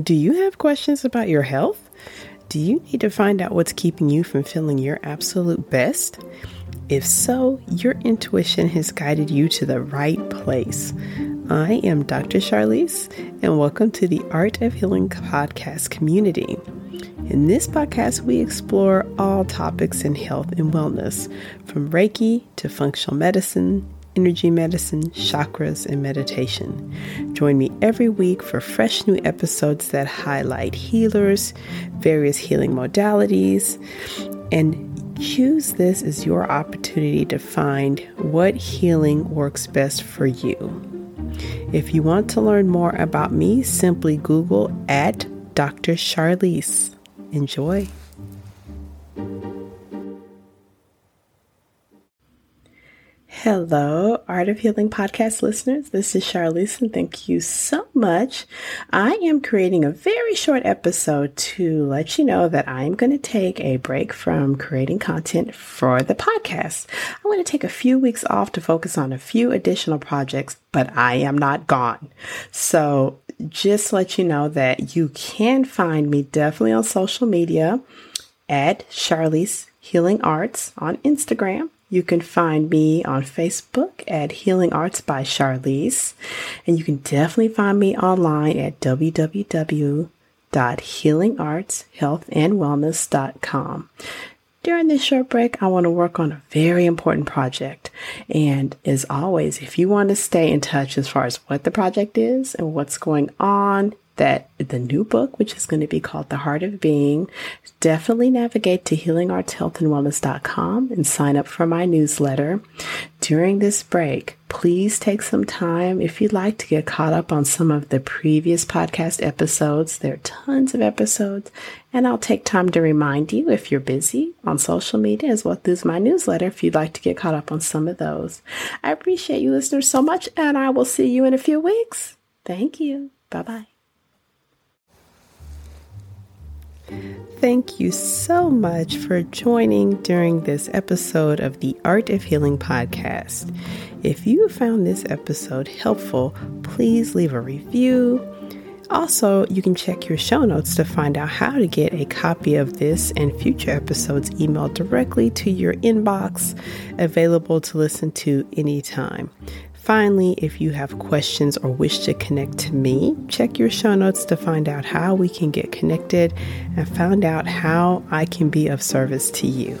Do you have questions about your health? Do you need to find out what's keeping you from feeling your absolute best? If so, your intuition has guided you to the right place. I am Dr. Charlyce, and welcome to the Art of Healing podcast community. In this podcast, we explore all topics in health and wellness, from Reiki to functional medicine, energy medicine, chakras, and meditation. Join me every week for fresh new episodes that highlight healers, various healing modalities, and choose this as your opportunity to find what healing works best for you. If you want to learn more about me, simply Google at Dr. Charlyce. Enjoy. Hello, Art of Healing podcast listeners. This is Charlyce, and thank you so much. I am creating a very short episode to let you know that I'm going to take a break from creating content for the podcast. I want to take a few weeks off to focus on a few additional projects, but I am not gone. So, just let you know that you can find me definitely on social media at Charlyce Healing Arts on Instagram you can find me on Facebook at Healing Arts by Charlyce, and you can definitely find me online at www.healingartshealthandwellness.com. During this short break, I want to work on a very important project. And as always, if you want to stay in touch as far as what the project is and what's going on that the new book, which is going to be called The Heart of Being, definitely navigate to healingartshealthandwellness.com and sign up for my newsletter. During this break, please take some time if you'd like to get caught up on some of the previous podcast episodes. There are tons of episodes, and I'll take time to remind you if you're busy on social media as well as my newsletter if you'd like to get caught up on some of those. I appreciate you listeners so much, and I will see you in a few weeks. Thank you. Bye bye. Thank you so much for joining during this episode of the Art of Healing podcast. If you found this episode helpful, please leave a review. Also, you can check your show notes to find out how to get a copy of this and future episodes emailed directly to your inbox, available to listen to anytime. Finally, if you have questions or wish to connect to me, check your show notes to find out how we can get connected and find out how I can be of service to you.